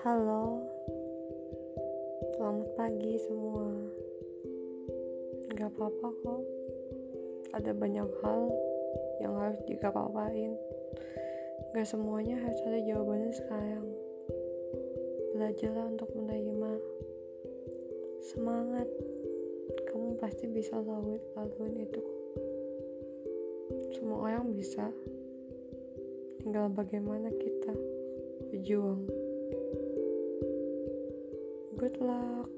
Halo, selamat pagi semua. Gak apa-apa kok, ada banyak hal yang harus digak apa-apain. Gak semuanya harus ada jawabannya sekarang. Belajarlah untuk menerima. Semangat, kamu pasti bisa laluin, laluin itu kok. Semua orang bisa, tinggal bagaimana kita berjuang. Good luck.